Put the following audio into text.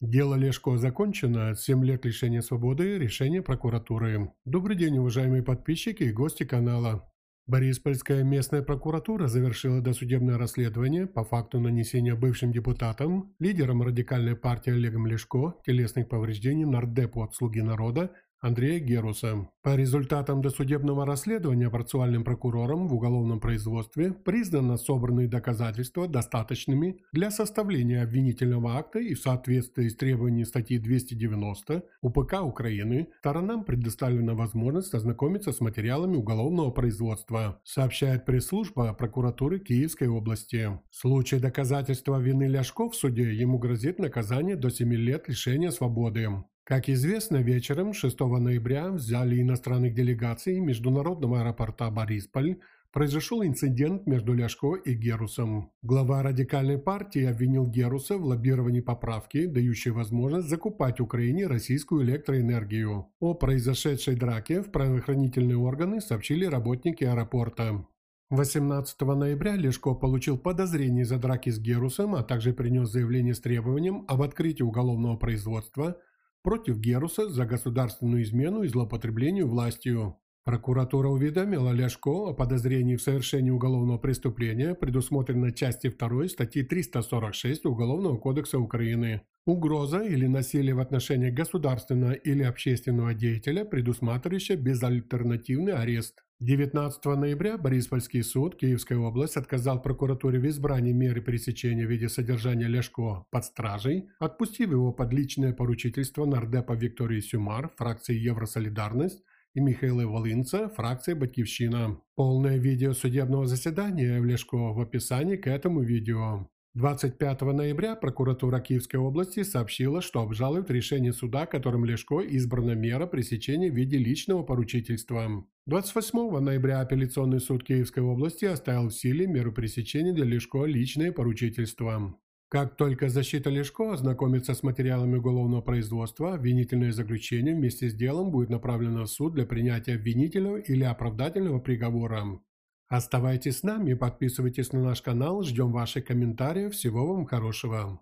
Дело Лешко закончено. 7 лет лишения свободы. Решение прокуратуры. Добрый день, уважаемые подписчики и гости канала. Бориспольская местная прокуратура завершила досудебное расследование по факту нанесения бывшим депутатам, лидером радикальной партии Олегом Лешко, телесных повреждений нардепу от «Слуги народа» Андрея Геруса. По результатам досудебного расследования процессуальным прокурором в уголовном производстве признано собранные доказательства достаточными для составления обвинительного акта и в соответствии с требованиями статьи 290 УПК Украины сторонам предоставлена возможность ознакомиться с материалами уголовного производства, сообщает пресс-служба прокуратуры Киевской области. В случае доказательства вины Ляшко в суде ему грозит наказание до 7 лет лишения свободы. Как известно, вечером 6 ноября взяли иностранных делегаций международного аэропорта Борисполь произошел инцидент между Ляшко и Герусом. Глава радикальной партии обвинил Геруса в лоббировании поправки, дающей возможность закупать Украине российскую электроэнергию. О произошедшей драке в правоохранительные органы сообщили работники аэропорта. 18 ноября Лешко получил подозрение за драки с Герусом, а также принес заявление с требованием об открытии уголовного производства против Геруса за государственную измену и злоупотребление властью. Прокуратура уведомила Ляшко о подозрении в совершении уголовного преступления, предусмотренной части 2 статьи 346 Уголовного кодекса Украины. Угроза или насилие в отношении государственного или общественного деятеля, предусматривающая безальтернативный арест. 19 ноября Бориспольский суд Киевской области отказал прокуратуре в избрании меры пресечения в виде содержания Лешко под стражей, отпустив его под личное поручительство нардепа Виктории Сюмар, фракции Евросолидарность, и Михаила Волинца, фракция «Батьковщина». Полное видео судебного заседания в Лешко в описании к этому видео. 25 ноября прокуратура Киевской области сообщила, что обжалует решение суда, которым Лешко избрана мера пресечения в виде личного поручительства. 28 ноября апелляционный суд Киевской области оставил в силе меру пресечения для Лешко личное поручительство. Как только защита Лешко ознакомится с материалами уголовного производства, обвинительное заключение вместе с делом будет направлено в суд для принятия обвинительного или оправдательного приговора. Оставайтесь с нами, подписывайтесь на наш канал, ждем ваших комментариев, всего вам хорошего.